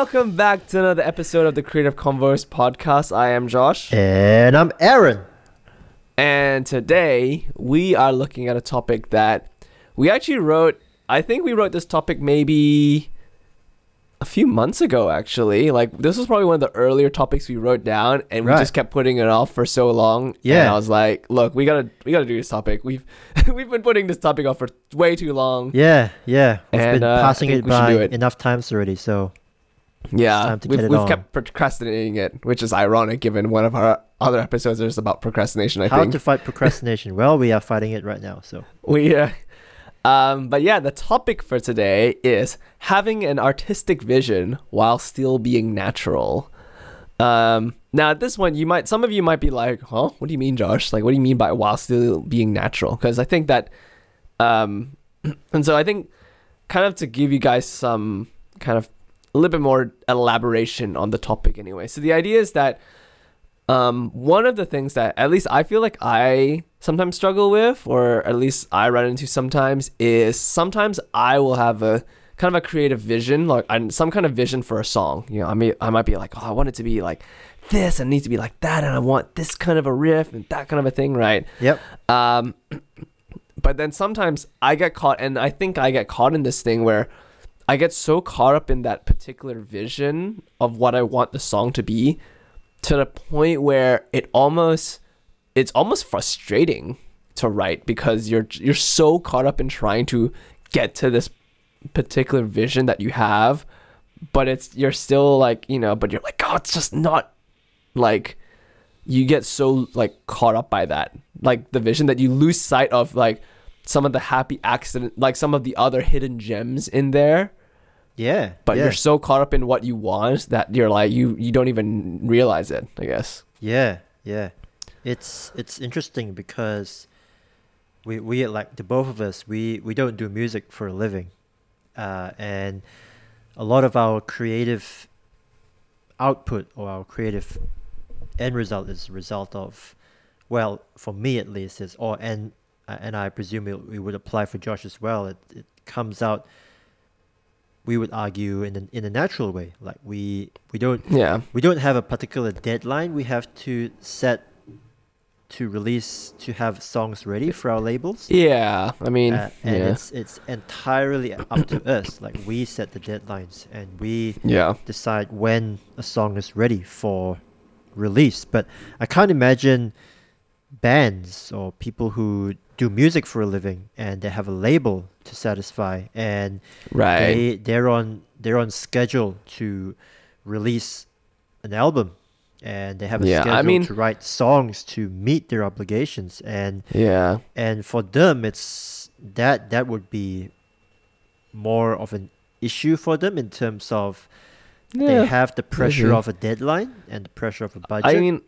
Welcome back to another episode of the Creative Converse podcast. I am Josh, And I'm Aaron. and today we are looking at a topic that we actually wrote. I think we wrote this topic maybe a few months ago, actually. Like, this was probably one of the earlier topics we wrote down, and we Right. just kept putting it off for so long. Yeah. And. I was like, look, we gotta, we gotta do this topic. We've, we've been putting this topic off for way too long. Yeah, yeah. We've And, been uh, passing it by it. enough times already, so Yeah, we've, we've kept procrastinating it, which is ironic given one of our other episodes is about procrastination. I how think to fight procrastination. well, we are fighting it right now, so we. Uh, um, but yeah, the topic for today is having an artistic vision while still being natural. Um, now at this one, you might some of you might be like, "Huh? What do you mean, Josh? Like, what do you mean by while still being natural?" Because I think that, um, and so I think, kind of to give you guys some kind of a little bit more elaboration on the topic anyway. So the idea is that um, one of the things that at least I feel like I sometimes struggle with, or at least I run into sometimes, is sometimes I will have a kind of a creative vision, like some kind of vision for a song. You know, I may I might be like, oh, I want it to be like this, and it needs to be like that, and I want this kind of a riff and that kind of a thing, right? Yep. Um, but then sometimes I get caught, and I think I get caught in this thing where I get so caught up in that particular vision of what I want the song to be, to the point where it almost, it's almost frustrating to write because you're you're so caught up in trying to get to this particular vision that you have, but it's you're still like you know, but you're like, oh, it's just not like you get so like caught up by that. Like the vision that you lose sight of like some of the happy accident like some of the other hidden gems in there Yeah. but yeah. you're so caught up in what you want that you're like you you don't even realize it i guess Yeah, yeah. It's it's interesting because we we like the both of us we we don't do music for a living, uh, and a lot of our creative output or our creative end result is a result of, well, for me at least is or and uh, and I presume it, it would apply for Josh as well. It it comes out. We would argue in a, in a natural way, like we we don't yeah. we don't have a particular deadline. We have to set to release to have songs ready for our labels. Yeah i mean uh, and yeah. it's it's entirely up to us. Like we set the deadlines and we yeah. decide when a song is ready for release. But i can't imagine bands or people who do music for a living and they have a label to satisfy and right. they they're on they're on schedule to release an album and they have a Yeah, I schedule mean- to write songs to meet their obligations and yeah. and for them it's that that would be more of an issue for them in terms of they have the pressure maybe. of a deadline and the pressure of a budget. i mean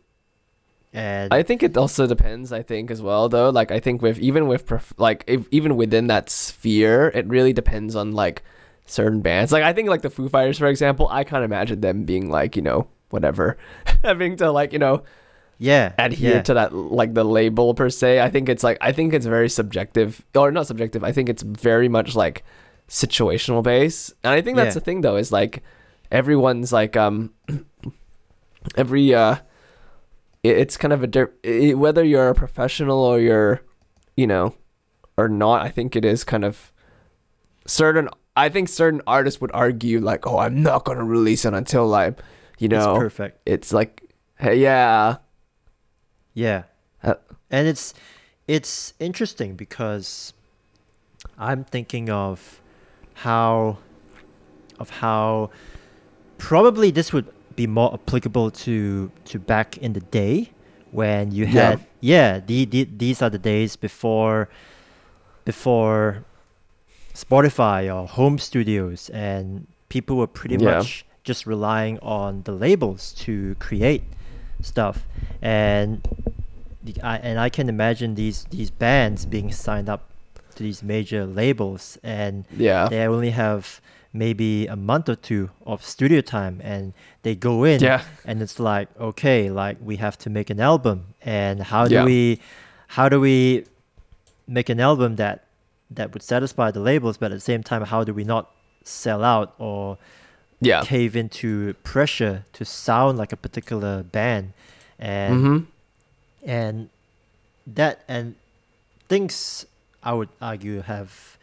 and I think it also depends. I think as well, though. Like I think with even with prof- like if, even within that sphere, it really depends on like certain bands. Like I think like the Foo Fighters, for example, I can't imagine them being like you know whatever, having to like you know yeah adhere yeah, to that like the label per se. I think it's like I think it's very subjective or not subjective. I think it's very much like situational base, And I think that's Yeah. the thing though is like everyone's like um every uh it's kind of a di- it, whether you're a professional or you're you know or not. I think it is kind of certain. I think certain artists would argue like, oh, I'm not gonna release it until I, you it's know, perfect it's like, hey, yeah, Yeah. Uh, and it's it's interesting because I'm thinking of how of how probably this would be more applicable to to back in the day when you Yeah. had yeah, the, the, these are the days before before Spotify or home studios and people were pretty Yeah. much just relying on the labels to create stuff and the, I, and I can imagine these these bands being signed up to these major labels and yeah, they only have maybe a month or two of studio time and they go in yeah, and it's like okay like we have to make an album and how do Yeah. we how do we make an album that that would satisfy the labels but at the same time how do we not sell out or Yeah. cave into pressure to sound like a particular band and Mm-hmm. and that and things I would argue have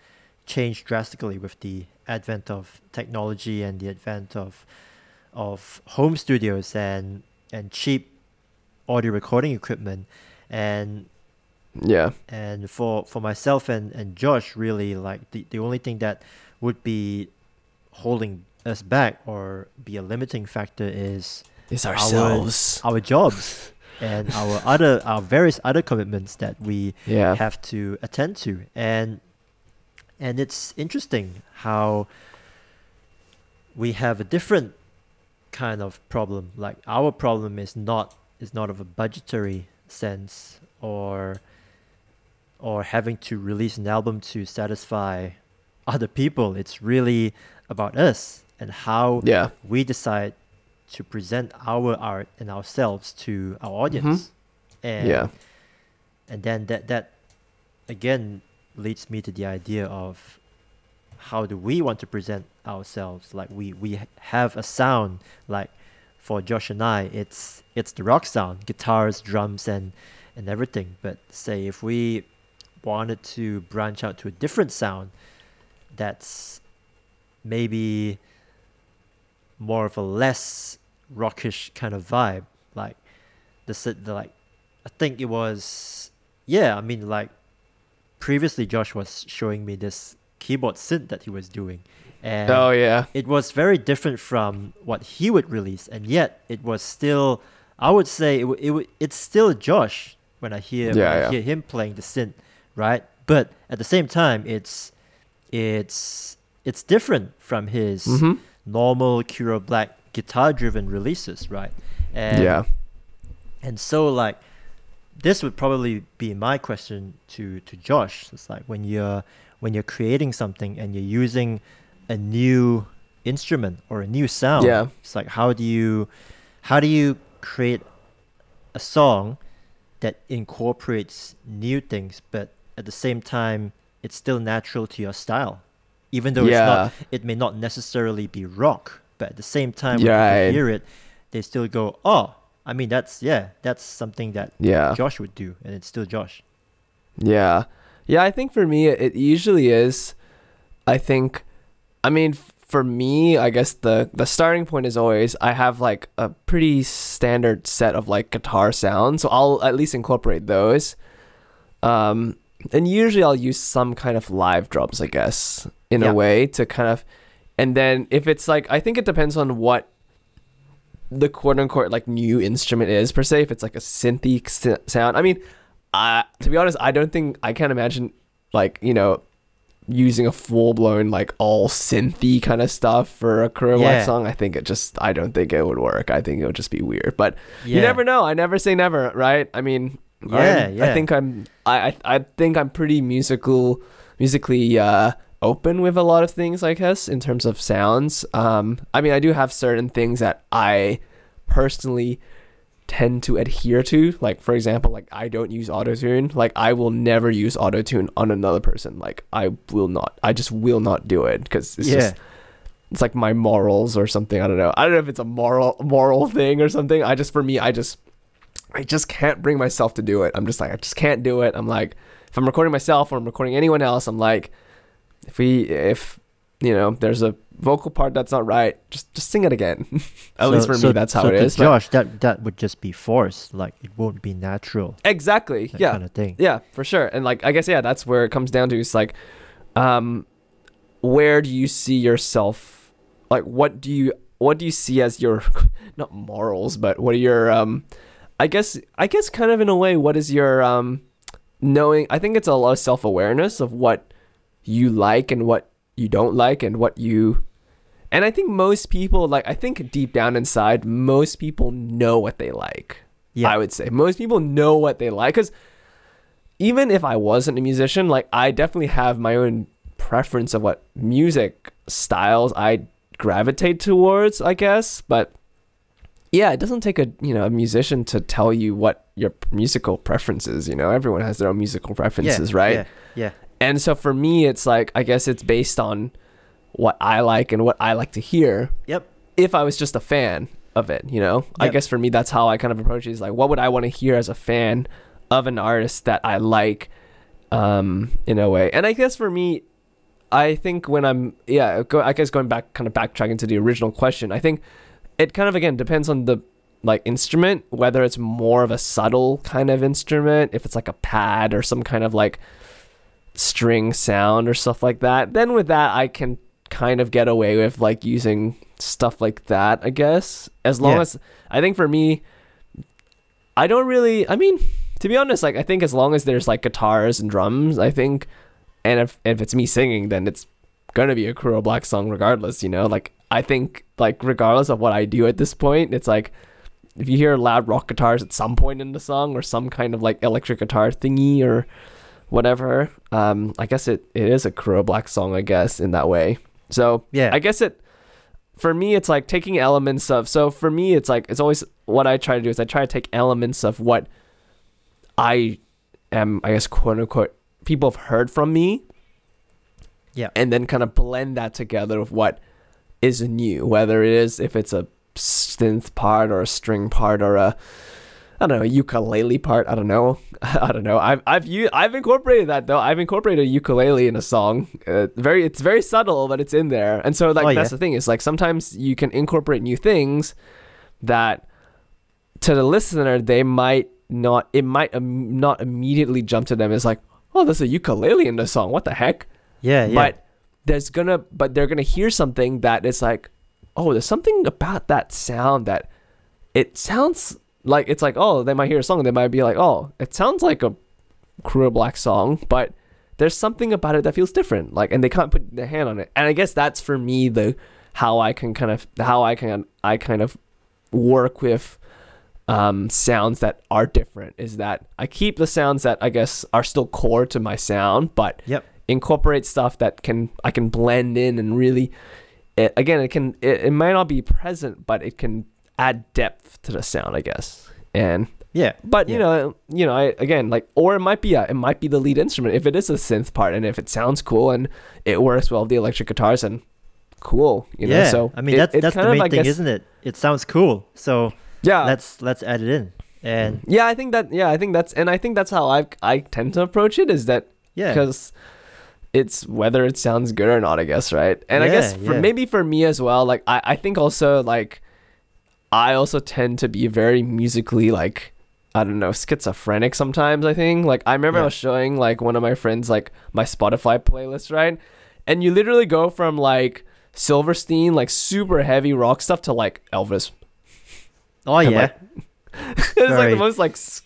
changed drastically with the advent of technology and the advent of of home studios and and cheap audio recording equipment and Yeah. and for for myself and and Josh really like the, the only thing that would be holding us back or be a limiting factor is Our- ourselves. our jobs and our other our various other commitments that we yeah. have to attend to and and it's interesting how we have a different kind of problem like our problem is not is not of a budgetary sense or or having to release an album to satisfy other people it's really about us and how yeah. we decide to present our art and ourselves to our audience mm-hmm. and Yeah. and then that that again leads me to the idea of how do we want to present ourselves? Like we we have a sound like for Josh and I it's it's the rock sound guitars drums and and everything. But say if we wanted to branch out to a different sound that's maybe more of a less rockish kind of vibe like the, the like I think it was yeah I mean like previously Josh was showing me this keyboard synth that he was doing and Oh yeah. it was very different from what he would release and yet it was still I would say it, it it's still Josh when I hear when Yeah, I hear him playing the synth right but at the same time it's it's it's different from his Mm-hmm. normal Curo Black guitar driven releases, right? And yeah. and so like this would probably be my question to to Josh. It's like when you're when you're creating something and you're using a new instrument or a new sound. Yeah. It's like how do you how do you create a song that incorporates new things but at the same time it's still natural to your style. Even though it's not it may not necessarily be rock, but at the same time when Yeah, people right. hear it, they still go, Oh, I mean that's yeah, that's something that Yeah. Josh would do and it's still Josh. Yeah. Yeah, I think for me it usually is I think I mean for me, I guess the the starting point is always I have like a pretty standard set of like guitar sounds, so I'll at least incorporate those. Um and usually I'll use some kind of live drums, I guess, in Yeah. a way to kind of and then if it's like I think it depends on what the quote unquote like new instrument is per se if it's like a synthy sound. I mean, uh, to be honest, I don't think I can't imagine like you know using a full blown like all synthy kind of stuff for a career Yeah. song. I think it just I don't think it would work. I think it would just be weird. But Yeah. you never know. I never say never, right? I mean, Yeah, I'm- I think I'm I, I I think I'm pretty musical musically uh open with a lot of things I guess in terms of sounds. Um I mean I do have certain things that I personally tend to adhere to. Like for example, like I don't use autotune. Like I will never use autotune on another person. Like I will not. I just will not do it because it's yeah. just it's like my morals or something. I don't know. I don't know if it's a moral moral thing or something. I just for me, I just I just can't bring myself to do it. I'm just like I just can't do it. I'm like if I'm recording myself or I'm recording anyone else, I'm like if we if you know there's a vocal part that's not right, just just sing it again. At So- least for so- me, that's how so it is. but- Josh, that that would just be forced. Like it won't be natural. exactly. That Yeah. kind of thing. Yeah, for sure. And like I guess yeah, that's where it comes down to. It's like, um, where do you see yourself? Like, what do you what do you see as your not morals, but what are your um? I guess I guess kind of in a way, what is your um knowing? I think it's a lot of self awareness of what you like and what you don't like and what you. And I think most people like I think deep down inside, most people know what they like. Yeah. I would say most people know what they like because even if I wasn't a musician, like I definitely have my own preference of what music styles I gravitate towards, I guess. But yeah, it doesn't take a you know a musician to tell you what your musical preferences. You know, everyone has their own musical preferences, yeah, right? Yeah. Yeah. And so for me, it's like I guess it's based on what I like and what I like to hear Yep. if I was just a fan of it, you know? I guess for me that's how I kind of approach it is like what would I want to hear as a fan of an artist that I like um in a way. And I guess for me I think when I'm yeah, go, I guess going back kind of backtracking to the original question, I think it kind of again depends on the like instrument whether it's more of a subtle kind of instrument if it's like a pad or some kind of like string sound or stuff like that then with that i can kind of get away with like using stuff like that i guess as long Yeah. as i think for me i don't really i mean to be honest like i think as long as there's like guitars and drums i think and if if it's me singing then it's gonna be a Kuro Black song regardless, you know? Like I think like regardless of what I do at this point, it's like if you hear loud rock guitars at some point in the song or some kind of like electric guitar thingy or whatever, um, I guess it, it is a Cruel Black song, I guess, in that way. So Yeah. I guess it for me it's like taking elements of so for me it's like it's always what I try to do is I try to take elements of what I am I guess quote unquote people have heard from me Yeah. and then kind of blend that together with what is new, whether it is if it's a synth part or a string part or a I don't know, ukulele part. I don't know. I don't know. I've I've u- I've incorporated that though. I've incorporated a ukulele in a song. Uh, very it's very subtle, but it's in there. And so like Oh, that's yeah. the thing is like sometimes you can incorporate new things that to the listener they might not it might um, not immediately jump to them as like oh there's a ukulele in the song what the heck Yeah. Yeah. but there's gonna but they're gonna hear something that is like oh there's something about that sound that it sounds like it's like oh they might hear a song they might be like oh it sounds like a Cruel Black song but there's something about it that feels different like and they can't put their hand on it and I guess that's for me the how I can kind of how I can I kind of work with um, sounds that are different is that I keep the sounds that I guess are still core to my sound but Yep. incorporate stuff that can I can blend in and really it, again it can it, it might not be present but it can add depth to the sound I guess and Yeah. but you know you know I, again like or it might be a, it might be the lead instrument if it is a synth part and if it sounds cool and it works well with the electric guitars and cool you know yeah. so I mean it- that's that's the kind of, main thing, guess- isn't it? It sounds cool. So yeah let's let's add it in. And yeah I think that yeah I think that's and I think that's how I I tend to approach it is that yeah. because it's whether it sounds good or not i guess right and i guess for yeah. maybe for me as well like I, I think also like i also tend to be very musically like i don't know schizophrenic sometimes i think like i remember i was showing like one of my friends like my spotify playlist right and you literally go from like silverstein like super heavy rock stuff to like elvis oh and, yeah. like, it's like the most like s-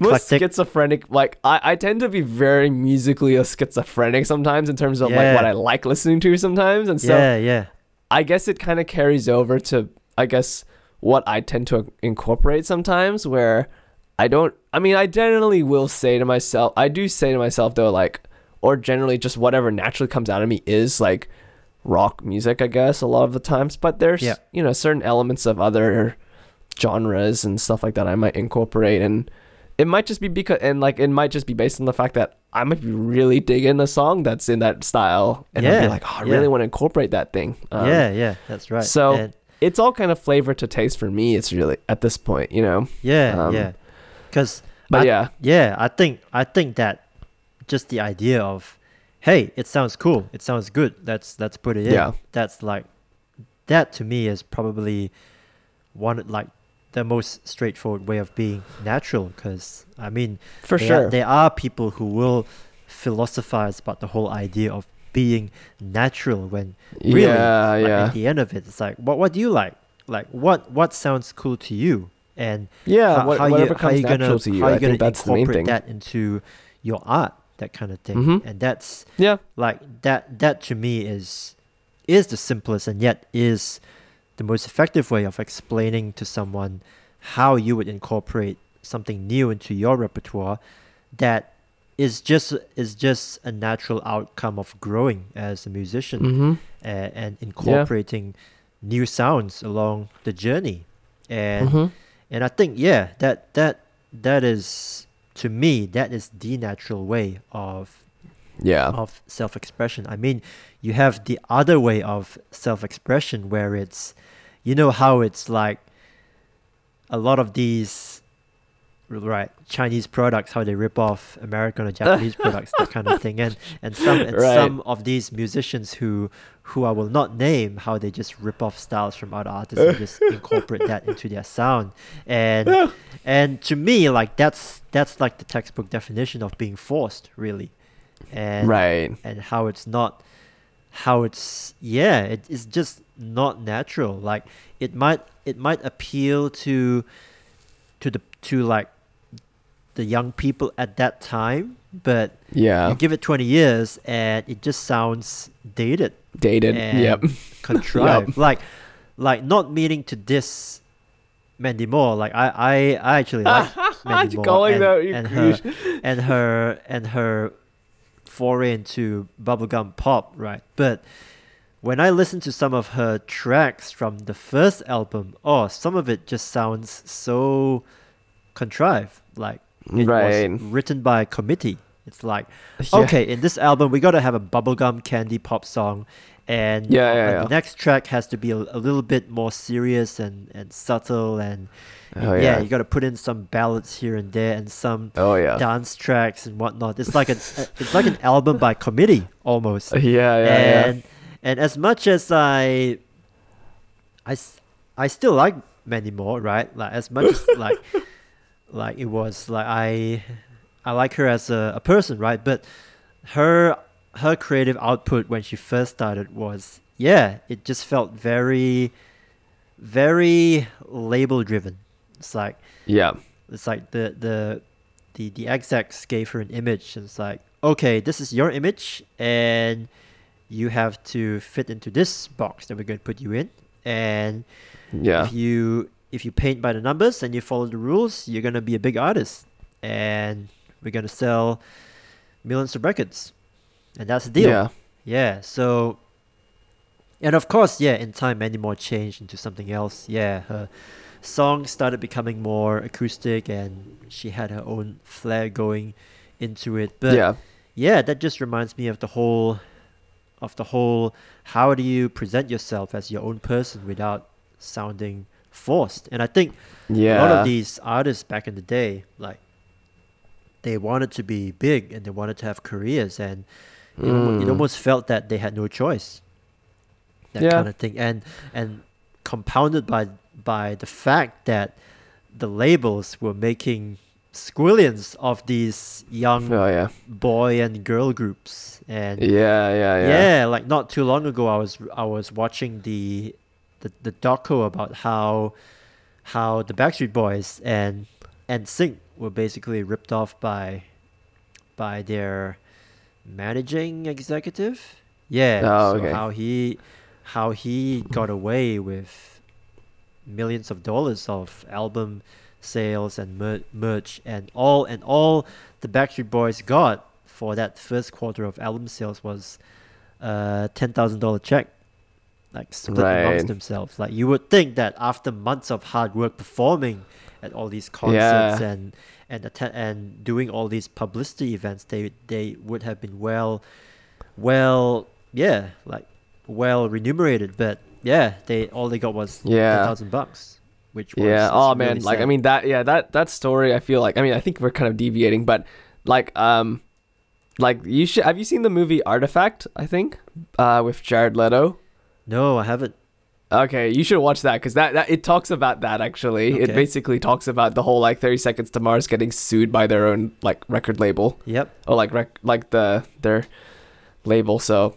most schizophrenic like I, I tend to be very musically a schizophrenic sometimes in terms of like what i like listening to sometimes and so yeah. Yeah. i guess it kind of carries over to i guess what i tend to incorporate sometimes where i don't i mean i generally will say to myself i do say to myself though like or generally just whatever naturally comes out of me is like rock music i guess a lot of the times but there's Yeah. you know certain elements of other genres and stuff like that i might incorporate and it might just be because and like it might just be based on the fact that i might be really digging a song that's in that style and i'll be like oh i yeah. really want to incorporate that thing Um, yeah. Yeah. That's right. so- And it's all kind of flavor to taste for me it's really at this point you know yeah. um, yeah. Because but I- yeah Yeah, I think I think that just the idea of hey, it sounds cool, it sounds good. Let's let's put it in. Yeah. That's like that to me is probably one like the most straightforward way of being natural because I mean for sure are, there are people who will philosophize about the whole idea of being natural when really yeah like, yeah at the end of it it's like what what do you like like what what sounds cool to you and yeah how, what, how whatever you, how comes you natural gonna, to you how you i gonna think that's the main thing that into your art, that kind of thing. Mhm. And that's yeah like that. That to me is is the simplest and yet is the most effective way of explaining to someone how you would incorporate something new into your repertoire that is just is just a natural outcome of growing as a musician mm-hmm. and, and incorporating new sounds along the journey and mm-hmm. and I think yeah that that that is to me that is the natural way of Yeah. of self-expression. I mean, you have the other way of self-expression where it's, you know how it's like a lot of these right Chinese products how they rip off American or Japanese products that kind of thing and and some and Right. some of these musicians who who I will not name how they just rip off styles from other artists and just incorporate that into their sound and and to me like that's that's like the textbook definition of being forced really and right. and how it's not how it's yeah it, it's just not natural like it might it might appeal to to the to like the young people at that time but Yeah. you give it 20 years and it just sounds dated Dated. Yep. contrived like like not meaning to diss Mandy Moore like I I, I actually like Mandy Moore and, and her and her and her foray into bubblegum pop, right? But when I listen to some of her tracks from the first album, oh, some of it just sounds so contrived. Like it Right. was written by a committee. It's like, Yeah. okay, in this album we gotta have a bubblegum candy pop song, and Yeah, yeah, yeah. the next track has to be a, a little bit more serious and and subtle and. Oh, yeah, you got to put in some ballads here and there and some Oh yeah. dance tracks and whatnot. It's like a, it's like an album by committee almost. Yeah, yeah, yeah. and and as much as I, I, I still like Mandy Moore, right? Like as much as like, like it was like I, I like her as a, a person, right? But her her creative output when she first started was yeah, it just felt very, very label driven. It's like Yeah. it's like the the the the execs gave her an image and it's like okay this is your image and you have to fit into this box that we're going to put you in and Yeah. if you if you paint by the numbers and you follow the rules you're going to be a big artist and we're going to sell millions of records and that's the deal Yeah. yeah, so and of course, yeah, in time Mandy Moore changed into something else. Yeah, her songs started becoming more acoustic and she had her own flair going into it. But yeah. yeah, that just reminds me of the whole of the whole how do you present yourself as your own person without sounding forced? And I think Yeah. a lot of these artists back in the day, like they wanted to be big and they wanted to have careers and it, almo- it Mm. almost felt that they had no choice. That Yeah. kind of thing. And and compounded by by the fact that the labels were making squillions of these young Oh yeah. boy and girl groups and Yeah, yeah, yeah. yeah, like not too long ago, I was I was watching the the the doco about how how the Backstreet Boys and NSYNC were basically ripped off by by their managing executive. Yeah, Oh, so okay. how he how he got away with millions of dollars of album sales and mer- merch and all and all the Backstreet Boys got for that first quarter of album sales was a ten thousand dollar check, like split amongst themselves. Like you would think that after months of hard work performing at all these concerts Yeah. and and atten- and doing all these publicity events, they they would have been well, well, yeah, like well remunerated. But yeah, they all they got was Yeah. ten thousand bucks, which was Yeah. Oh really man, like I mean that yeah, that that story I feel like I mean I think we're kind of deviating, but like um like you should have you seen the movie Artifact, I think? Uh with Jared Leto? No, I haven't. Okay, you should watch that because that, that it talks about that actually. It basically talks about the whole like Thirty Seconds to Mars getting sued by their own like record label Yep. or like rec- like the their label. So,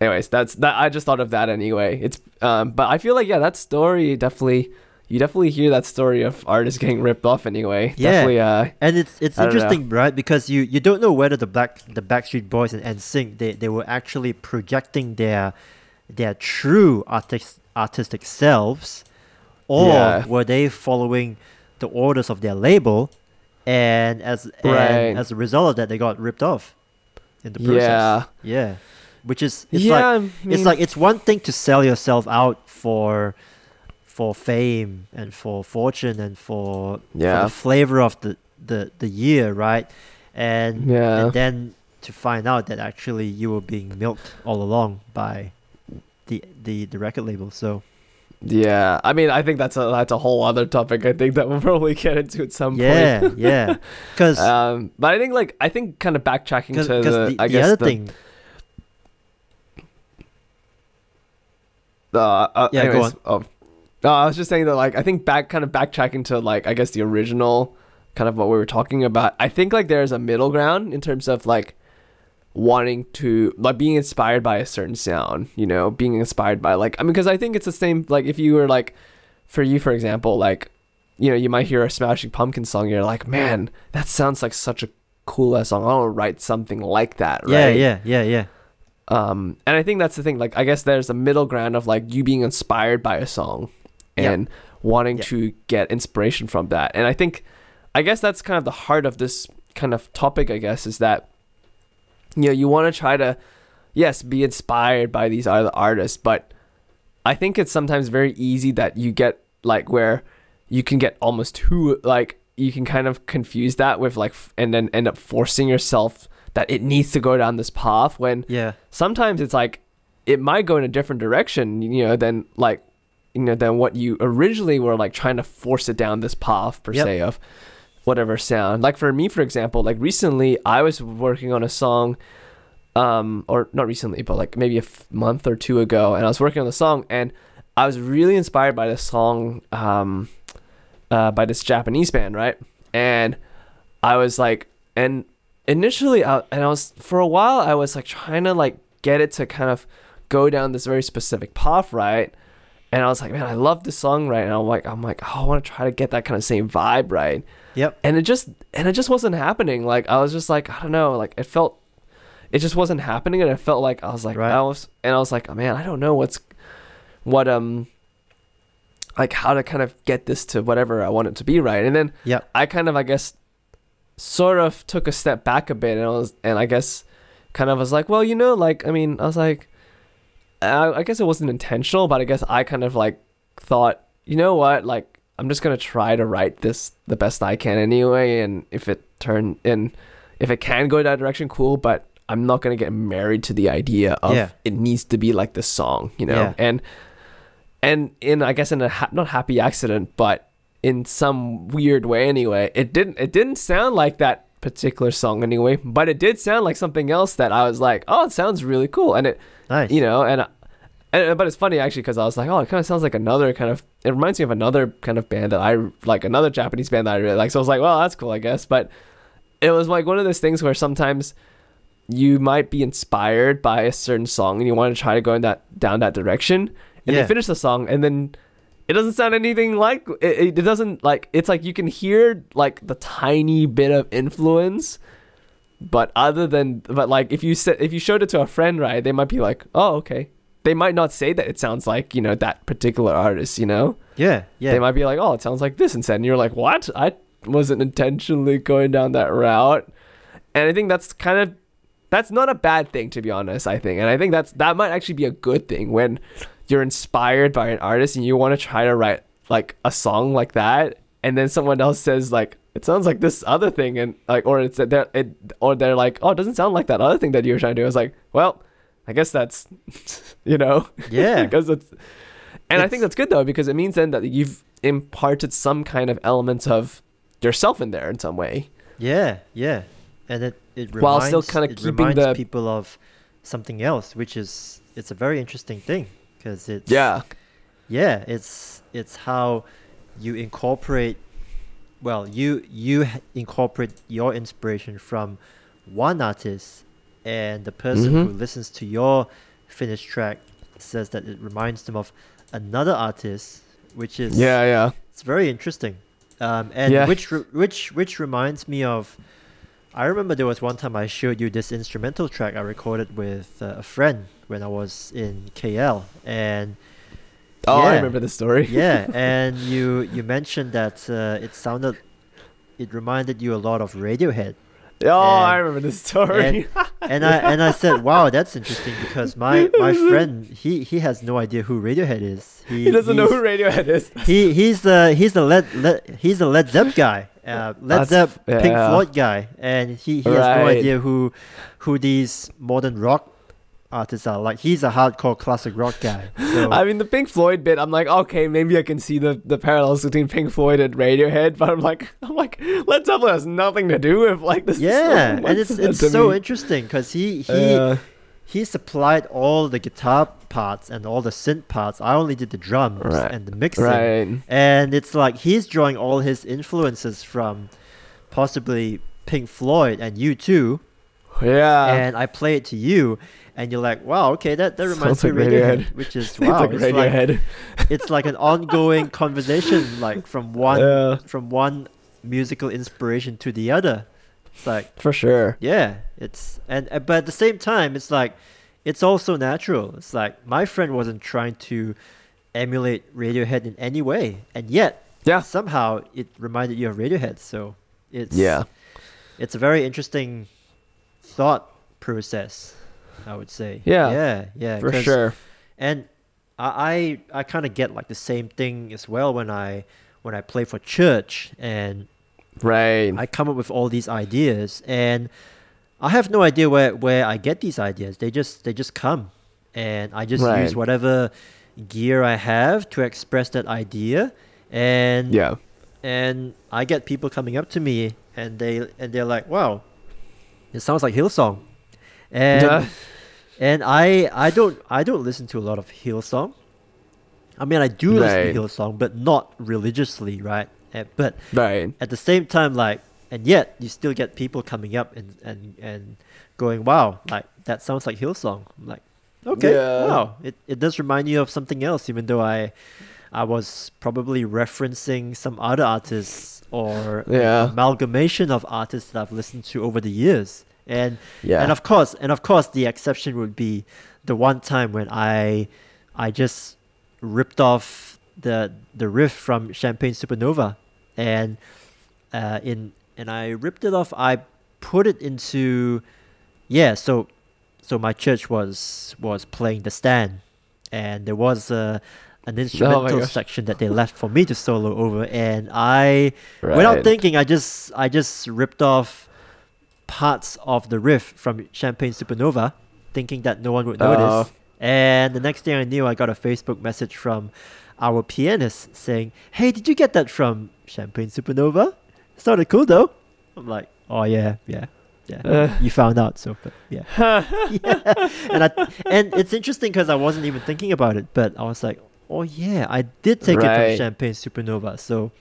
anyways, that's that. I just thought of that anyway. It's um, but I feel like yeah, that story definitely you definitely hear that story of artists getting ripped off anyway. Yeah. Definitely. Uh, And it's it's I interesting, right? Because you, you don't know whether the black the Backstreet Boys and NSYNC they, they were actually projecting their their true artist, artistic selves, or Yeah. were they following the orders of their label, and as Right. and as a result of that they got ripped off in the process. yeah. Yeah, which is it's yeah. like I it's like it's one thing to sell yourself out for for fame and for fortune and for, for Yeah. the flavor of the, the, the year, right? And Yeah. and then to find out that actually you were being milked all along by the the, the record label. So Yeah, I mean, I think that's a that's a whole other topic. I think that we'll probably get into at some yeah, point. yeah, because Um, but I think like I think kind of backtracking to the, the, I the guess other the, thing, the uh, Yeah, go anyways, Oh, no, I was just saying that like I think back kind of backtracking to like I guess the original kind of what we were talking about. I think like there's a middle ground in terms of like wanting to like being inspired by a certain sound, you know, being inspired by like I mean because I think it's the same like if you were like for you for example like you know you might hear a Smashing Pumpkin song you're like man that sounds like such a cool ass song I want to write something like that yeah, right yeah, yeah, yeah, um and i think that's the thing like i guess there's a middle ground of like you being inspired by a song Yeah. and wanting Yeah. to get inspiration from that and i think i guess that's kind of the heart of this kind of topic i guess is that you know you want to try to yes be inspired by these other artists but i think it's sometimes very easy that you get like where you can get almost too like you can kind of confuse that with like and then end up forcing yourself that it needs to go down this path when yeah, sometimes it's like it might go in a different direction, you know, than like you know than what you originally were like trying to force it down this path per Yep. se of whatever sound. Like for me, for example, like recently I was working on a song, um, or not recently, but like maybe a f- month or two ago, and I was working on the song, and I was really inspired by this song, um, uh, by this Japanese band, right? And I was like, and initially, I, and I was for a while, I was like trying to like get it to kind of go down this very specific path, right? And I was like, man, I love this song, right? And I'm like, I'm like, oh, I want to try to get that kind of same vibe, right? yep, and it just and it just wasn't happening like i was just like i don't know like it felt it just wasn't happening and it felt like i was like Right. i was and i was like oh, man i don't know what's what um like how to kind of get this to whatever i want it to be right and then yeah, i kind of i guess sort of took a step back a bit and i was and i guess kind of was like well you know like i mean i was like i, I guess it wasn't intentional but i guess i kind of like thought you know what like i'm just gonna try to write this the best i can anyway and if it turn in if it can go that direction cool but i'm not gonna get married to the idea of Yeah. it needs to be like this song you know Yeah. and and in i guess in a ha- not happy accident but in some weird way anyway it didn't it didn't sound like that particular song anyway but it did sound like something else that i was like oh it sounds really cool and it nice. you know and and, but it's funny actually because I was like, oh, it kind of sounds like another kind of. It reminds me of another kind of band that I like, another Japanese band that I really like. So I was like, well, that's cool, I guess. But it was like one of those things where sometimes you might be inspired by a certain song and you want to try to go in that down that direction, and Yeah. you finish the song and then it doesn't sound anything like it, it doesn't like it's like you can hear like the tiny bit of influence but other than but like if you said if you showed it to a friend right they might be like oh okay. They might not say that it sounds like you know that particular artist you know? Yeah, yeah, they might be like oh it sounds like this instead and you're like what? I wasn't intentionally going down that route. And i think that's kind of that's not a bad thing to be honest i think. And i think that's that might actually be a good thing when you're inspired by an artist and you want to try to write like a song like that and then someone else says like it sounds like this other thing and like or it's they're it or they're like oh it doesn't sound like that other thing that you were trying to do. I was like well i guess that's you know? Yeah, because it's and i think that's good though because it means then that you've imparted some kind of elements of yourself in there in some way. Yeah, yeah, and it it reminds, While still kinda it keeping the- people of something else, which is it's a very interesting thing because it's yeah yeah it's it's how you incorporate well you you incorporate your inspiration from one artist and the person who Mhm. listens to your finished track says that it reminds them of another artist which is yeah yeah it's very interesting um, and Yeah. which re- which which reminds me of I remember there was one time I showed you this instrumental track I recorded with uh, a friend when I was in KL and oh i remember the story. yeah, and you you mentioned that uh, it sounded, it reminded you a lot of Radiohead, oh i remember the story. and I and I said, wow, that's interesting because my my friend he he has no idea who Radiohead is. He he doesn't know who radiohead is. He he's the he's the Led, Led he's the Led Zepp guy, uh, Led Zepp, Pink. Floyd guy, and he, he has no idea who who these modern rock artists are. Like he's a hardcore classic rock guy. So I mean, the Pink Floyd bit, I'm like, okay, maybe I can see the, the parallels between Pink Floyd and Radiohead, but I'm like, I'm like, Led Zeppelin has nothing to do with like this. yeah, and it's it's so me. interesting because he he Yeah. he supplied all the guitar parts and all the synth parts. I only did the drums Right. and the mixing. right. And it's like he's drawing all his influences from possibly Pink Floyd and U2. Yeah. and I play it to you, and you're like, "Wow, okay, that, that reminds Sounds me like of Radiohead,", Radiohead. which is wow, like it's like Radiohead. it's like an ongoing conversation, like from one yeah, from one musical inspiration to the other. It's like, for sure. yeah, it's and but at the same time, it's like it's also natural. It's like my friend wasn't trying to emulate Radiohead in any way, and yet Yeah. somehow it reminded you of Radiohead. So it's Yeah. it's a very interesting thought process i would say Yeah, yeah yeah For sure. and i i, I kind of get like the same thing as well when i when i play for church and Right. i come up with all these ideas and i have no idea where where i get these ideas they just they just come and i just Right. use whatever gear i have to express that idea and yeah. and I get people coming up to me and they and they're like, "Wow, it sounds like Hillsong," and and I I don't I don't listen to a lot of Hillsong. I mean, I do listen Right. to Hillsong, but not religiously, right? But Right. at the same time, like, and yet you still get people coming up and and and going, "Wow, like that sounds like Hillsong." I'm like, okay, Yeah. wow, it it does remind you of something else, even though I I was probably referencing some other artists or Yeah. amalgamation of artists that I've listened to over the years. And Yeah. and of course, and of course, the exception would be the one time when I I just ripped off the the riff from Champagne Supernova, and uh, in and I ripped it off. I put it into yeah. So so my church was was playing the stand, and there was a an instrumental gosh. section that they left for me to solo over, and I right. without thinking, I just I just ripped off parts of the riff from Champagne Supernova, thinking that no one would notice. Oh. And the next thing I knew, I got a Facebook message from our pianist saying, "Hey, did you get that from Champagne Supernova? It sounded cool though." I'm like, "Oh yeah, yeah." Yeah, Uh. you found out, so but yeah, yeah. and I and it's interesting because I wasn't even thinking about it, but I was like, oh yeah, I did take it from Champagne Supernova, so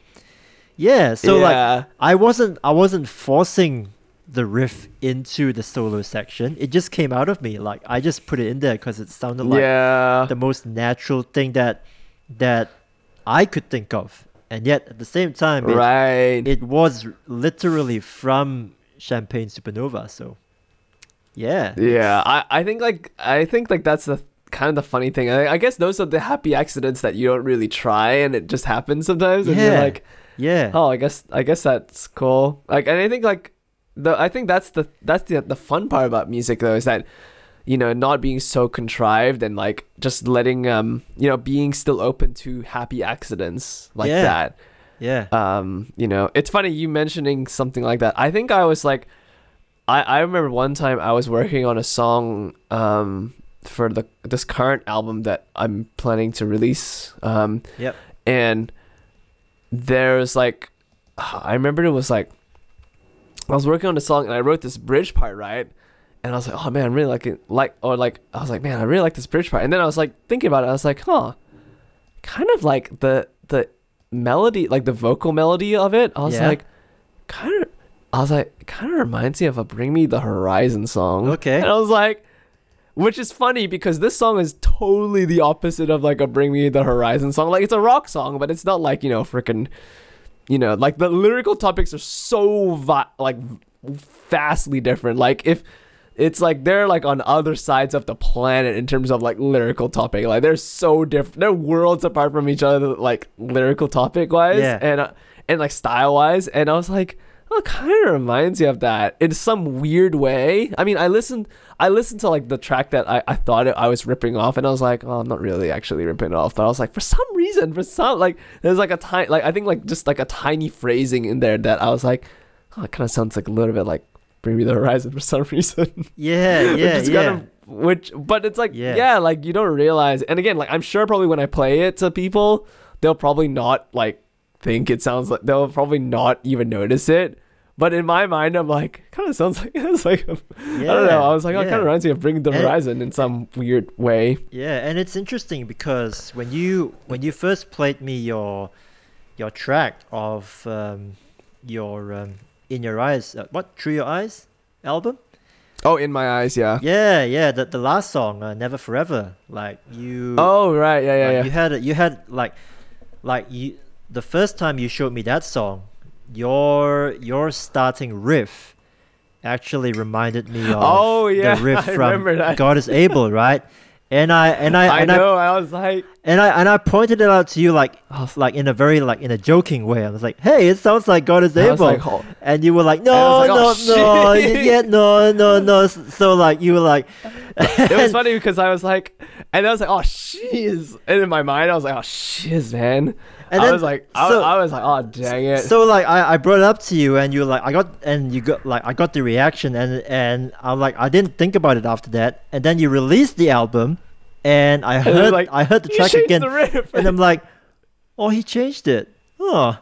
yeah, so like. I wasn't I wasn't forcing the riff into the solo section. It just came out of me. Like I just put it in there because it sounded like yeah. the most natural thing that that I could think of. And yet at the same time it, right. it was literally from Champagne Supernova. So yeah. Yeah, I, I think like I think like that's the kind of the funny thing. I, I guess those are the happy accidents that you don't really try and it just happens sometimes. And you're Yeah. like, Yeah. oh, I guess I guess that's cool. Like, and I think like the I think that's the that's the the fun part about music though is that you know not being so contrived and like just letting um you know being still open to happy accidents like Yeah. that Yeah. um you know it's funny you mentioning something like that i think i was like i i remember one time i was working on a song um for the this current album that i'm planning to release um Yep. and there's like i remember it was like i was working on the song and i wrote this bridge part right and i was like oh man i really like it like or like i was like man i really like this bridge part and then i was like thinking about it i was like huh kind of like the the melody like the vocal melody of it i was Yeah. like kind of i was like kind of reminds me of a bring me the horizon song Okay. and i was like which is funny because this song is totally the opposite of like a Bring Me the Horizon song. Like it's a rock song, but it's not like you know freaking, you know, like the lyrical topics are so vi- like vastly different. Like if it's like they're like on other sides of the planet in terms of like lyrical topic. Like they're so different. They're worlds apart from each other, like lyrical topic wise, Yeah. and uh, and like style wise. And I was like, well, it kind of reminds you of that in some weird way. I mean, I listened, I listened to like the track that I, I thought it, I was ripping off, and I was like, oh, I'm not really actually ripping it off, but I was like, for some reason, for some like, there's like a tiny, like I think like just like a tiny phrasing in there that I was like, oh, it kind of sounds like a little bit like Bring Me the Horizon for some reason. Yeah, yeah, is yeah. kind of- which, but it's like, Yeah. yeah. like you don't realize. And again, like I'm sure probably when I play it to people, they'll probably not like think it sounds like they'll probably not even notice it. But in my mind, I'm like, kind of sounds like it's like I don't know. I was like, oh, it kind of reminds me of Bring the And- Horizon in some weird way. Yeah, and it's interesting because when you when you first played me your your track of um, your um, in your eyes, uh, what through your eyes album? Oh, in my eyes, yeah. Yeah, yeah, the the last song, uh, Never Forever. Like you, Oh, right, yeah, yeah, like, yeah. you had you had like like you the first time you showed me that song, your your starting riff actually reminded me of Oh, yeah, the riff I from. God is Able, right? And I and I I and I know. I was like, and I and I pointed it out to you like like in a very like in a joking way. I was like, "Hey, it sounds like God is able," like, oh, and you were like, "No, like, no, "Oh, no, y- shit." yeah, no, no, no." So like you were like, it was funny because I was like, and I was like, oh shiz, and in my mind I was like, oh shiz, man. And I then- was like, I, so- I was like, oh dang it. so like I, I brought it up to you, and you were like, I got, and you got like I got the reaction, and and I'm like, I didn't think about it after that, and then you released the album, and I And heard like, I heard the track again, the and I'm like, oh, he changed it. Oh.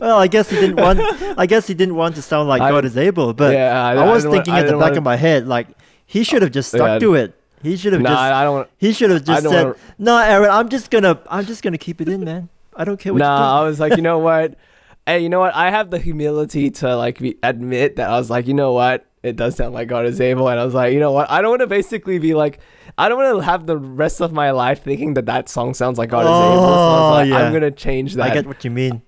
Well, I guess he didn't want. I guess he didn't want to sound like I God is able. But Yeah, I- I, was didn't want- thinking at the back wanna- of my head, like he oh, should have just stuck Yeah. to it. He should have nah, just. I don't he should have just said, wanna- "No, Aaron, I'm just gonna. I'm just gonna keep it in, man. I don't care what Nah, I was like, you know what? Hey, you know what? I have the humility to like be, admit that I was like, you know what? It does sound like God is able, and I was like, you know what? I don't want to basically be like, I don't want to have the rest of my life thinking that that song sounds like God is able. So I was Oh, like, yeah. I'm gonna change that. I get what you mean.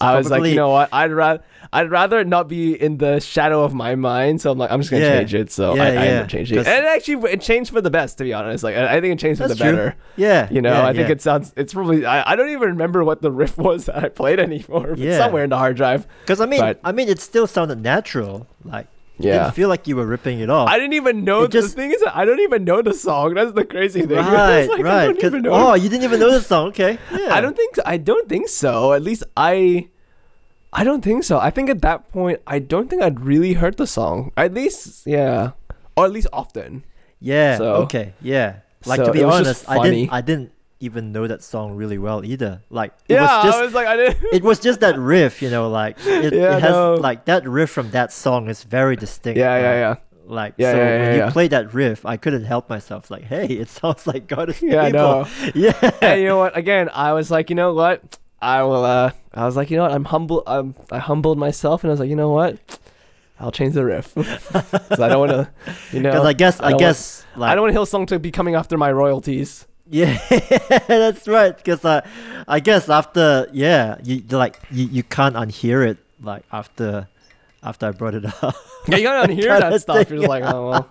I was like, you know what? I'd rather I'd rather not be in the shadow of my mind. So I'm like, I'm just gonna Yeah. change it. So Yeah, I, I yeah. ended up changing it, and actually it changed for the best. To be honest, like I, I think it changed for the true. better. Yeah, You know, I think it sounds. It's probably. I, I don't even remember what the riff was that I played anymore. But Yeah. somewhere in the hard drive. Because I mean, but- I mean, it still sounded natural. Like, it Yeah. didn't feel like you were ripping it off. I didn't even know. It the just- thing is, I don't even know the song. That's the crazy thing. Right, like, right. don't 'cause- even know. oh, you didn't even know the song. Okay. Yeah. I don't think. I don't think so. At least I. I don't think so. I think at that point, I don't think I'd really heard the song. At least, yeah, or at least often. Yeah. So- okay. Yeah. Like so to be honest, I didn't. I didn't even know that song really well either. Like it Yeah, was just. I was like, I didn't. it was just that riff, you know, like it, Yeah, it has no. like that riff from that song is very distinct. yeah, yeah, yeah. Like Yeah, so yeah, yeah, when you play that riff, I couldn't help myself. Like, hey, it sounds like God is Yeah, I able. know. Yeah. and you know what? Again, I was like, you know what? I will. uh I was like, you know what? I'm humble. Um, I humbled myself, and I was like, you know what? I'll change the riff. 'Cause I don't want to, you know. Because I guess I I, guess like I don't want Hillsong to be coming after my royalties. Yeah, that's right. Because uh, I guess after yeah, you you like you, you can't unhear it like after after I brought it up. Yeah, you gotta unhear that stuff. You're just like, oh well.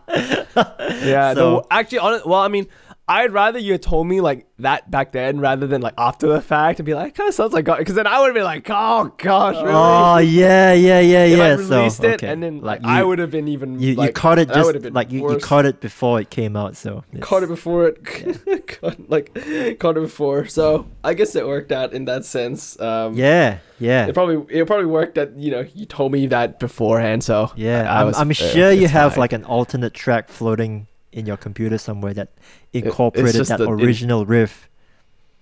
Yeah. So- no, actually, on well, I mean, I'd rather you had told me like that back then rather than like after the fact and be like, kind of sounds like God, because then I would have been like, oh gosh, really? Oh yeah, yeah, yeah, if yeah. I released so it okay. and then like, you, I would have been even you, like, you caught it just like you, you caught it before it came out. So it's- caught it before it caught, like caught it before so i guess it worked out in that sense um Yeah, yeah, it probably it probably worked that you know you told me that beforehand so yeah. I, I I'm, was, I'm uh, sure you have fine. like an alternate track floating in your computer somewhere that incorporated just that the- it- original riff.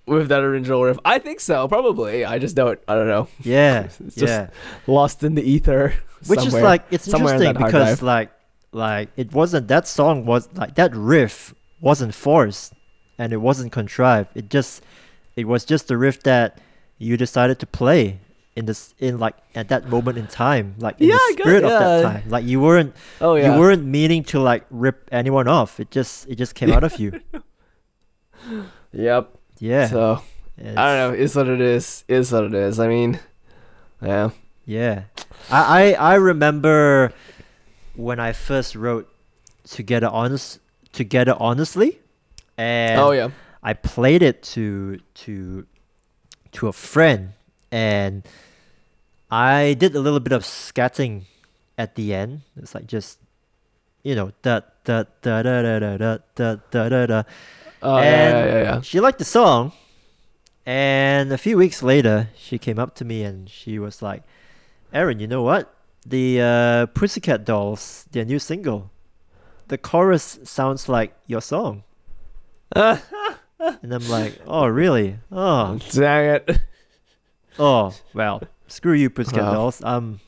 with that original riff i think so probably i just don't i don't know Yeah, It's just yeah. lost in the ether which is like it's somewhere in interesting because drive. like like it wasn't that song was like that riff wasn't forced and it wasn't contrived it just it was just the riff that you decided to play in this in like at that moment in time like in Yeah, the got- spirit of that time. Like you weren't oh yeah. you weren't meaning to like rip anyone off. It just it just came out of you. Yep. Yeah. So i don't know. Is what it is. Is what it is. I mean yeah. Yeah, I, I I remember when I first wrote "Together Honest," "Together Honestly," and oh yeah. I played it to to to a friend, and I did a little bit of scatting at the end. It's like just you know da da da da da da da da da da da. Oh yeah, and yeah, yeah, yeah. she liked the song. And a few weeks later, she came up to me and she was like, "Aaron, you know what? The uh, Pussycat Dolls, their new single, the chorus sounds like your song." And I'm like, "Oh, really? Oh, Dang it. Oh, well, screw you, Pussycat. Dolls. I'm,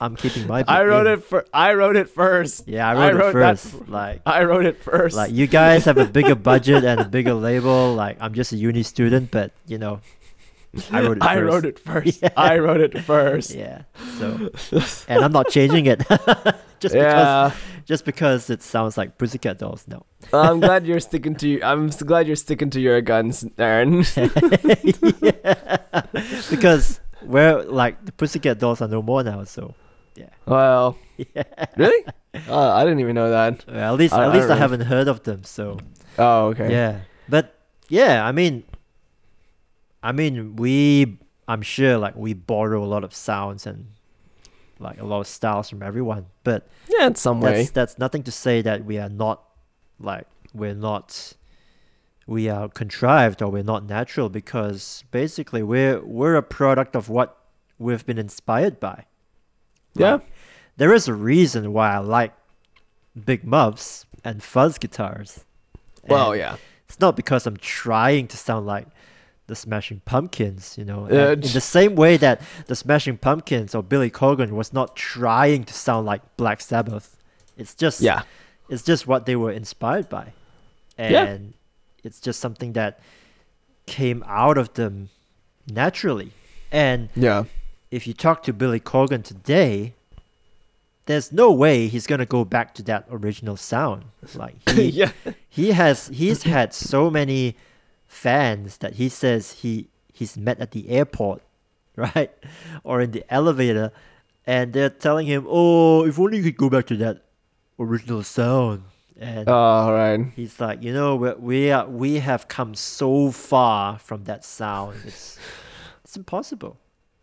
I'm keeping my. I wrote in." it for. I wrote it first. Yeah, I I wrote, wrote it that first. f- Like, I wrote it first. like you guys have a bigger budget and a bigger label. Like, I'm just a uni student, but you know, I wrote it I first. wrote it first. Yeah. I wrote it first. Yeah. So, and I'm not changing it just because Yeah. just because it sounds like Pussycat Dolls. No. I'm glad you're sticking to. I'm glad you're sticking to your guns, Aaron. Yeah. Because we're like the Pussycat Dolls are no more now. So, Yeah. well, yeah. really? Uh, I didn't even know that. Well, at least I- at least I, haven't heard of them. So Oh, okay. yeah. But yeah, I mean, I mean, we I'm sure like we borrow a lot of sounds and like a lot of styles from everyone, but Yeah, in some way. that's that's nothing to say that we are not like we're not we are contrived or we're not natural because basically we're we're a product of what we've been inspired by. Yeah. Like, there is a reason why I like big muffs and fuzz guitars. Well, And yeah. It's not because I'm trying to sound like the Smashing Pumpkins, you know. And in the same way that the Smashing Pumpkins or Billy Corgan was not trying to sound like Black Sabbath. It's just Yeah. it's just what they were inspired by. And Yeah. it's just something that came out of them naturally. And Yeah. if you talk to Billy Corgan today, there's no way he's gonna go back to that original sound. Like he yeah. he has he's had so many fans that he says he he's met at the airport, right? Or in the elevator and they're telling him, "Oh, if only you could go back to that original sound." And All right. he's like, "You know, we we are we have come so far from that sound. It's it's impossible."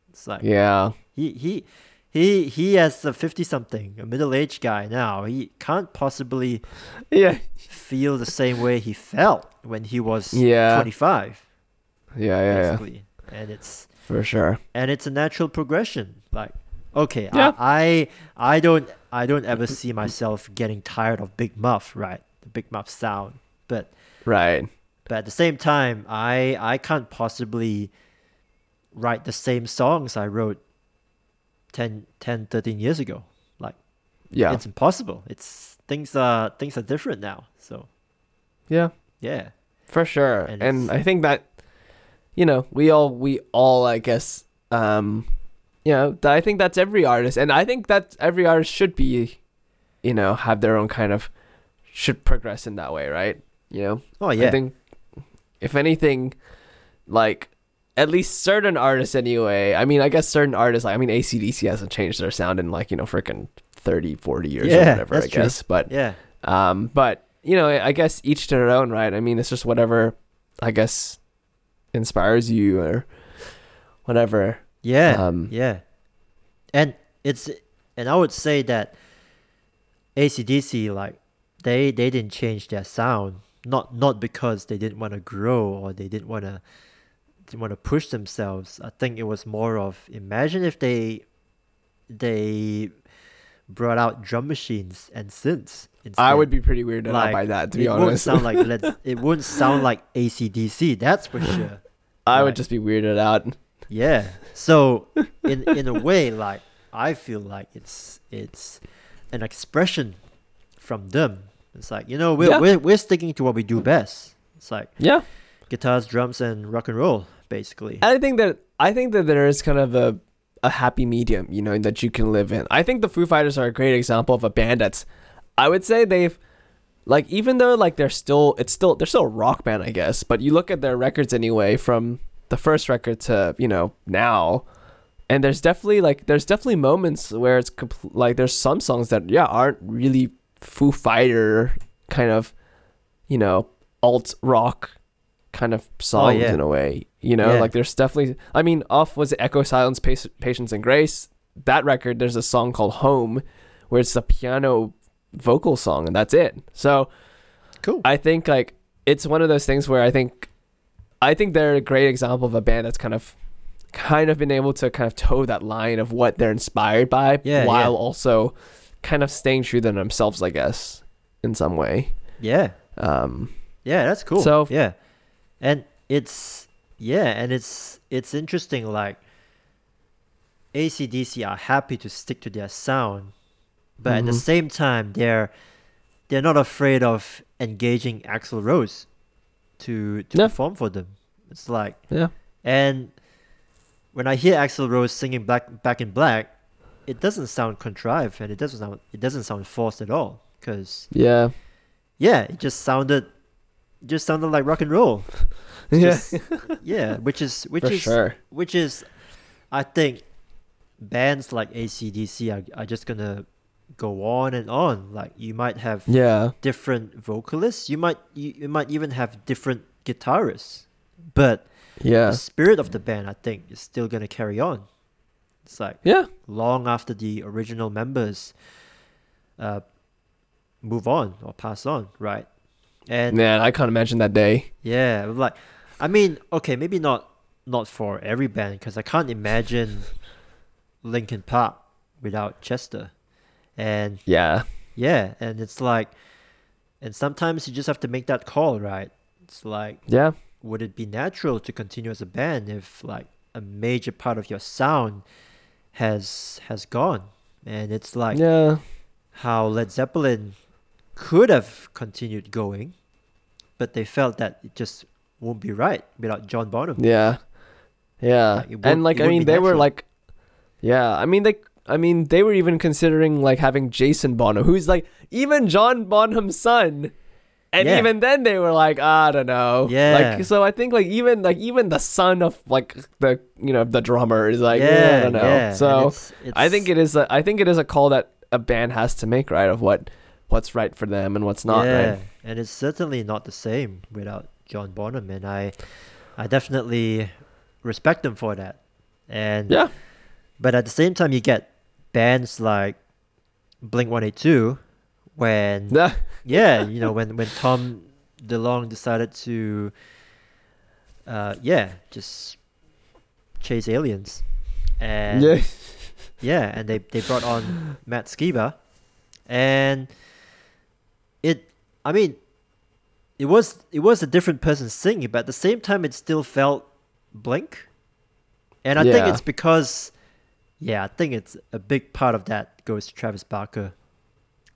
It's like Yeah. he he he he as a 50 something, a middle-aged guy now, he can't possibly Yeah. feel the same way he felt when he was Yeah. 25 Yeah. Yeah. Yeah. and it's For sure. and it's a natural progression like okay Yeah. I, I i don't i don't ever see myself getting tired of big muff right the big muff sound but Right. but at the same time i i can't possibly write the same songs i wrote 10 10 13 years ago like Yeah. it's impossible it's things are things are different now so yeah. Yeah For sure. And And, I think that you know, we all we all I guess um you know, I think that's every artist and I think that every artist should be you know, have their own kind of should progress in that way, right? You know? oh yeah I think if anything like at least certain artists anyway. I mean, I guess certain artists like I mean ACDC hasn't changed their sound in like, you know, freaking 30, 40 years or Yeah, whatever, I true. guess. But yeah um, but you know, I guess each to their own, right? I mean, it's just whatever, I guess, inspires you or whatever. Yeah, Um, yeah, and it's and I would say that ACDC like they they didn't change their sound not not because they didn't want to grow or they didn't want to didn't want to push themselves. I think it was more of imagine if they they brought out drum machines and synths. Instead. I would be pretty weirded out like by that, to be honest. sound like it wouldn't sound like ACDC. That's for sure. I right. would just be weirded out. Yeah. So in in a way, like I feel like it's it's an expression from them. It's like you know we're Yeah. we're, we're sticking to what we do best. It's like Yeah. guitars, drums, and rock and roll, basically. I think that I think that there is kind of a a happy medium, you know, that you can live in. I think the Foo Fighters are a great example of a band that's I would say they've like even though like they're still it's still they're still a rock band, I guess, but you look at their records anyway from the first record to, you know, now and there's definitely like there's definitely moments where it's compl- like there's some songs that yeah aren't really Foo Fighter kind of, you know, alt rock kind of oh, songs yeah. in a way. You know, Yeah. like there's definitely. I mean, off was Echo Silence, Patience and Grace. That record, there's a song called Home, where it's a piano vocal song, and that's it. So Cool. I think like it's one of those things where I think, I think they're a great example of a band that's kind of, kind of been able to kind of toe that line of what they're inspired by, Yeah, while yeah. also, kind of staying true to themselves, I guess, in some way. yeah. Um, Yeah, that's cool. So- yeah, and it's yeah, and it's it's interesting. Like ACDC are happy to stick to their sound, but at the Mhm. same time, they're they're not afraid of engaging Axl Rose to to Yeah. perform for them. It's like yeah. and when I hear Axl Rose singing "Black Back in Black," it doesn't sound contrived and it doesn't sound it doesn't sound forced at all. Because Yeah. yeah, it just sounded just sounded like rock and roll. It's Yeah. just- yeah, which is which For is sure. which is I think bands like ACDC are, are just gonna go on and on. Like you might have Yeah. different vocalists, you might you, you might even have different guitarists. But Yeah. the spirit of the band I think is still gonna carry on. It's like Yeah. long after the original members uh move on or pass on, right? And Man, I can't imagine that day. yeah, like I mean, okay, maybe not not for every band because I can't imagine Linkin Park without Chester. And Yeah. yeah, and it's like and sometimes you just have to make that call, right? It's like Yeah. would it be natural to continue as a band if like a major part of your sound has has gone? And it's like yeah. how Led Zeppelin could have continued going, but they felt that it just won't be right without John Bonham. Yeah. Yeah. Like, and like I mean they were like Yeah, I mean they I mean they were even considering like having Jason Bonham, who's like even John Bonham's son. And Yeah. even then they were like, I don't know. Yeah. Like so I think like even like even the son of like the you know, the drummer is like, yeah, I don't know. yeah. So it's, it's, I think it is a I think it is a call that a band has to make, right? Of what what's right for them and what's not, yeah, right? and it's certainly not the same without John Bonham, and I, I definitely respect them for that. And Yeah. but at the same time, you get bands like Blink One Eight Two, when Yeah. yeah, you know, when when Tom DeLonge decided to, uh, yeah, just chase aliens, and yeah. yeah, and they they brought on Matt Skiba, and it, I mean, it was it was a different person singing, but at the same time, it still felt Blink, and I think it's because, yeah, I think it's a big part of that goes to Travis Barker,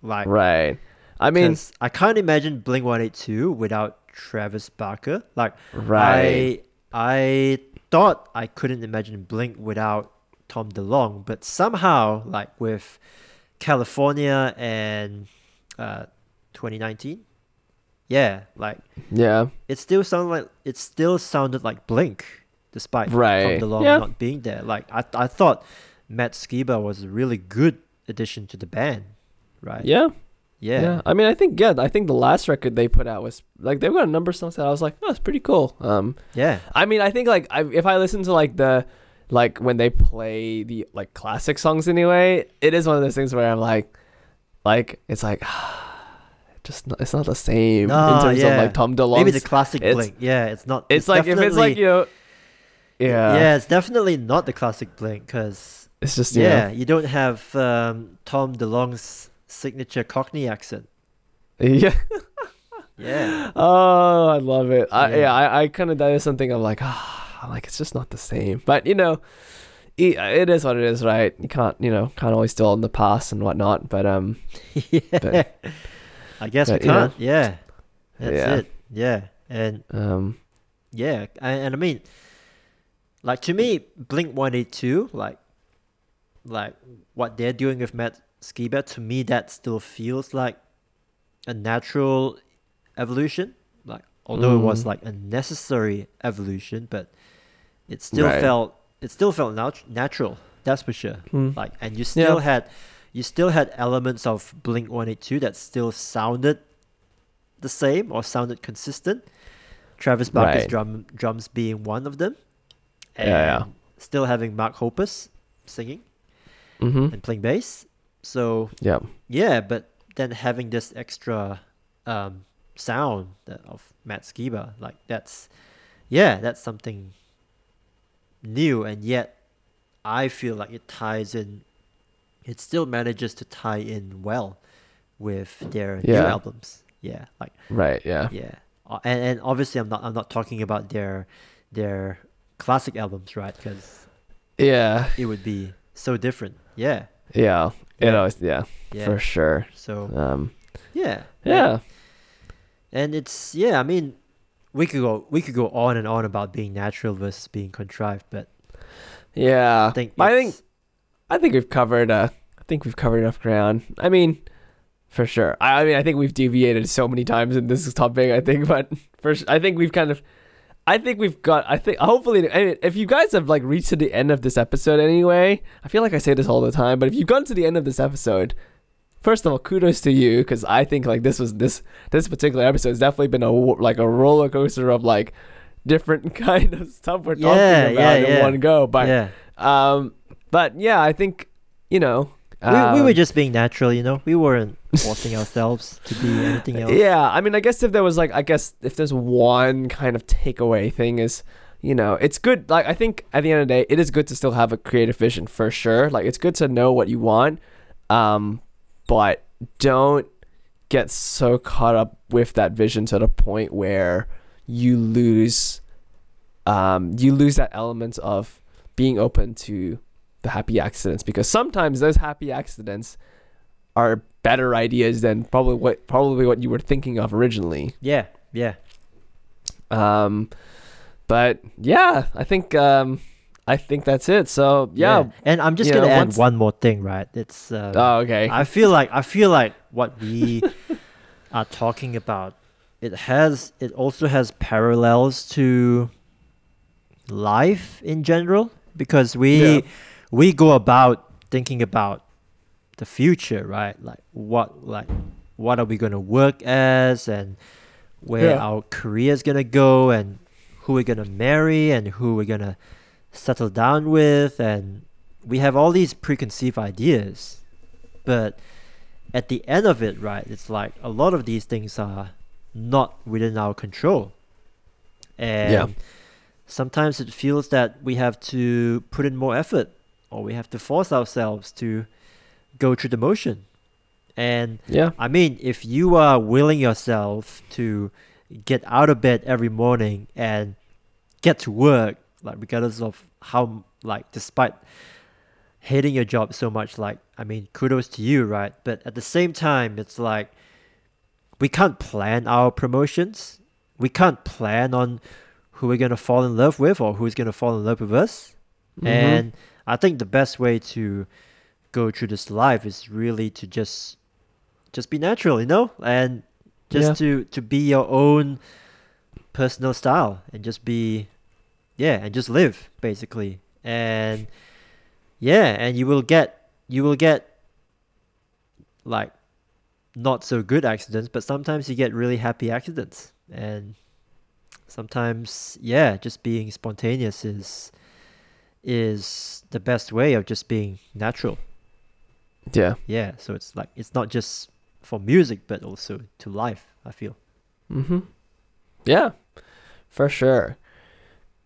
like Right. I mean I can't imagine Blink One Eight Two without Travis Barker. Like right. I I thought I couldn't imagine Blink without Tom DeLonge, but somehow like with California and uh 2019, yeah, like yeah. it still sounded like it still sounded like Blink despite Right. Tom DeLonge Yeah. not being there. Like I I thought Matt Skiba was a really good addition to the band, right? Yeah. Yeah. Yeah. I mean, I think yeah, I think the last record they put out was like they've got a number of songs that I was like, oh, it's pretty cool. Um, Yeah. I mean, I think like I, if I listen to like the like when they play the like classic songs anyway, it is one of those things where I'm like, like it's like. Just not, it's not the same No, in terms of yeah. like Tom DeLonge. Maybe the classic it's- Blink. Yeah, it's not. it's, like if it's like you know, yeah, yeah, it's definitely not the classic Blink because it's just yeah, yeah, you don't have um, Tom DeLonge's signature Cockney accent. yeah. Yeah, Oh, I love it. I, Yeah. yeah. I, I kind of that is something I'm like, ah, I'm like it's just not the same. But you know, it, it is what it is, right? You can't, you know, can't always dwell in the past and whatnot. But um, yeah. But- I guess we but, you know. can't. Yeah, that's Yeah. it. Yeah, and um, yeah, and, and I mean, like to me, Blink One Eight Two, like, like what they're doing with Matt Skiba, to me that still feels like a natural evolution. Like, although it was Mm. like a necessary evolution, but it still Right. felt it still felt nat- natural. That's for sure. hmm. Like, and you still Yeah. had you still had elements of Blink One Eight Two that still sounded the same or sounded consistent. Travis Barker's Right. drum drums being one of them. And Yeah, yeah. still having Mark Hoppus singing Mm-hmm. and playing bass. So Yeah. yeah, but then having this extra um, sound that of Matt Skiba, like that's yeah, that's something new, and yet I feel like it ties in. It still manages to tie in well with their new albums. Yeah, like Right. Yeah. yeah, Uh, and and obviously I'm not I'm not talking about their their classic albums, right? Because Yeah. it would be so different. Yeah, Yeah. You Yeah. know. Yeah. yeah. For sure. So Um. yeah, Yeah. and it's yeah. I mean, we could go we could go on and on about being natural versus being contrived, but Yeah. I think I think I think we've covered. Uh, I think we've covered enough ground. I mean, for sure. I, I mean, I think we've deviated so many times in this topic. I think, but first, I think we've kind of. I think we've got. I think hopefully, if you guys have like reached to the end of this episode anyway, I feel like I say this all the time, but if you've gotten to the end of this episode, first of all, kudos to you because I think like this was this this particular episode has definitely been a like a roller coaster of like different kind of stuff we're Yeah, talking about yeah, in yeah. one go. But um, but yeah, I think you know. We, we were um, just being natural, you know. We weren't forcing ourselves to be anything else. Yeah, I mean, I guess if there was like, I guess if there's one kind of takeaway thing is, you know, it's good. Like, I think at the end of the day, it is good to still have a creative vision for sure. Like, it's good to know what you want, um, but don't get so caught up with that vision to the point where you lose, um, you lose that element of being open to the happy accidents because sometimes those happy accidents are better ideas than probably what probably what you were thinking of originally. yeah, yeah. Um, but yeah, I think um, I think that's it. So yeah. And I'm just gonna know, add one more thing, right? It's um, Oh, okay. I feel like I feel like what we are talking about it has it also has parallels to life in general because we Yeah. We go about thinking about the future, right? Like what like what are we going to work as and where Yeah. our career is going to go and who we're going to marry and who we're going to settle down with and we have all these preconceived ideas but at the end of it right it's like a lot of these things are not within our control and Yeah. sometimes it feels that we have to put in more effort or we have to force ourselves to go through the motion and yeah. I mean, if you are willing yourself to get out of bed every morning and get to work, like regardless of how, like, despite hating your job so much, like, I mean, kudos to you, right? But at the same time, it's like we can't plan our promotions. We can't plan on who we're gonna fall in love with or who's gonna fall in love with us. Mhm. And I think the best way to go through this life is really to just just be natural, you know, and just Yeah. to to be your own personal style and just be yeah, and just live basically. And yeah, and you will get you will get like not so good accidents, but sometimes you get really happy accidents. And sometimes yeah, just being spontaneous is is the best way of just being natural. yeah. Yeah, so it's like it's not just for music but also to life, I feel. Mm-hmm. Yeah, for sure.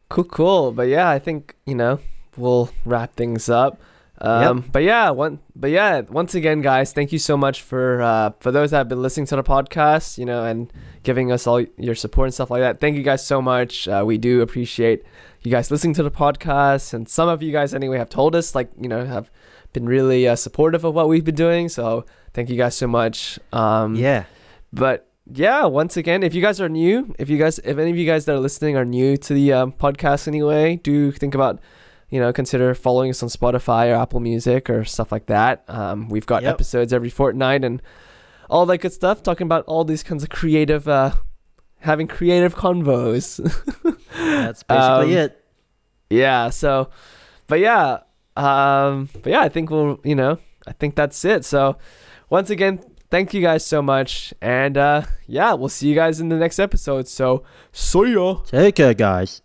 Cool, cool. But yeah, I think you know we'll wrap things up. Um, But yeah, one. But yeah, once again, guys, thank you so much for uh, for those that have been listening to the podcast, you know, and giving us all your support and stuff like that. Thank you guys so much. Uh, we do appreciate you guys listening to the podcast, and some of you guys anyway have told us like you know have been really uh, supportive of what we've been doing. So thank you guys so much. Um, yeah. but yeah, once again, if you guys are new, if you guys, if any of you guys that are listening are new to the um, podcast anyway, do think about, you know, consider following us on Spotify or Apple Music or stuff like that. Um, we've got Yep. episodes every fortnight and all that good stuff, talking about all these kinds of creative, uh, having creative convos. That's basically Um, it. yeah. So, but yeah, um, but yeah, I think we'll, you know, I think that's it. So, once again, thank you guys so much. And uh, yeah, we'll see you guys in the next episode. So, see ya. Take care, guys.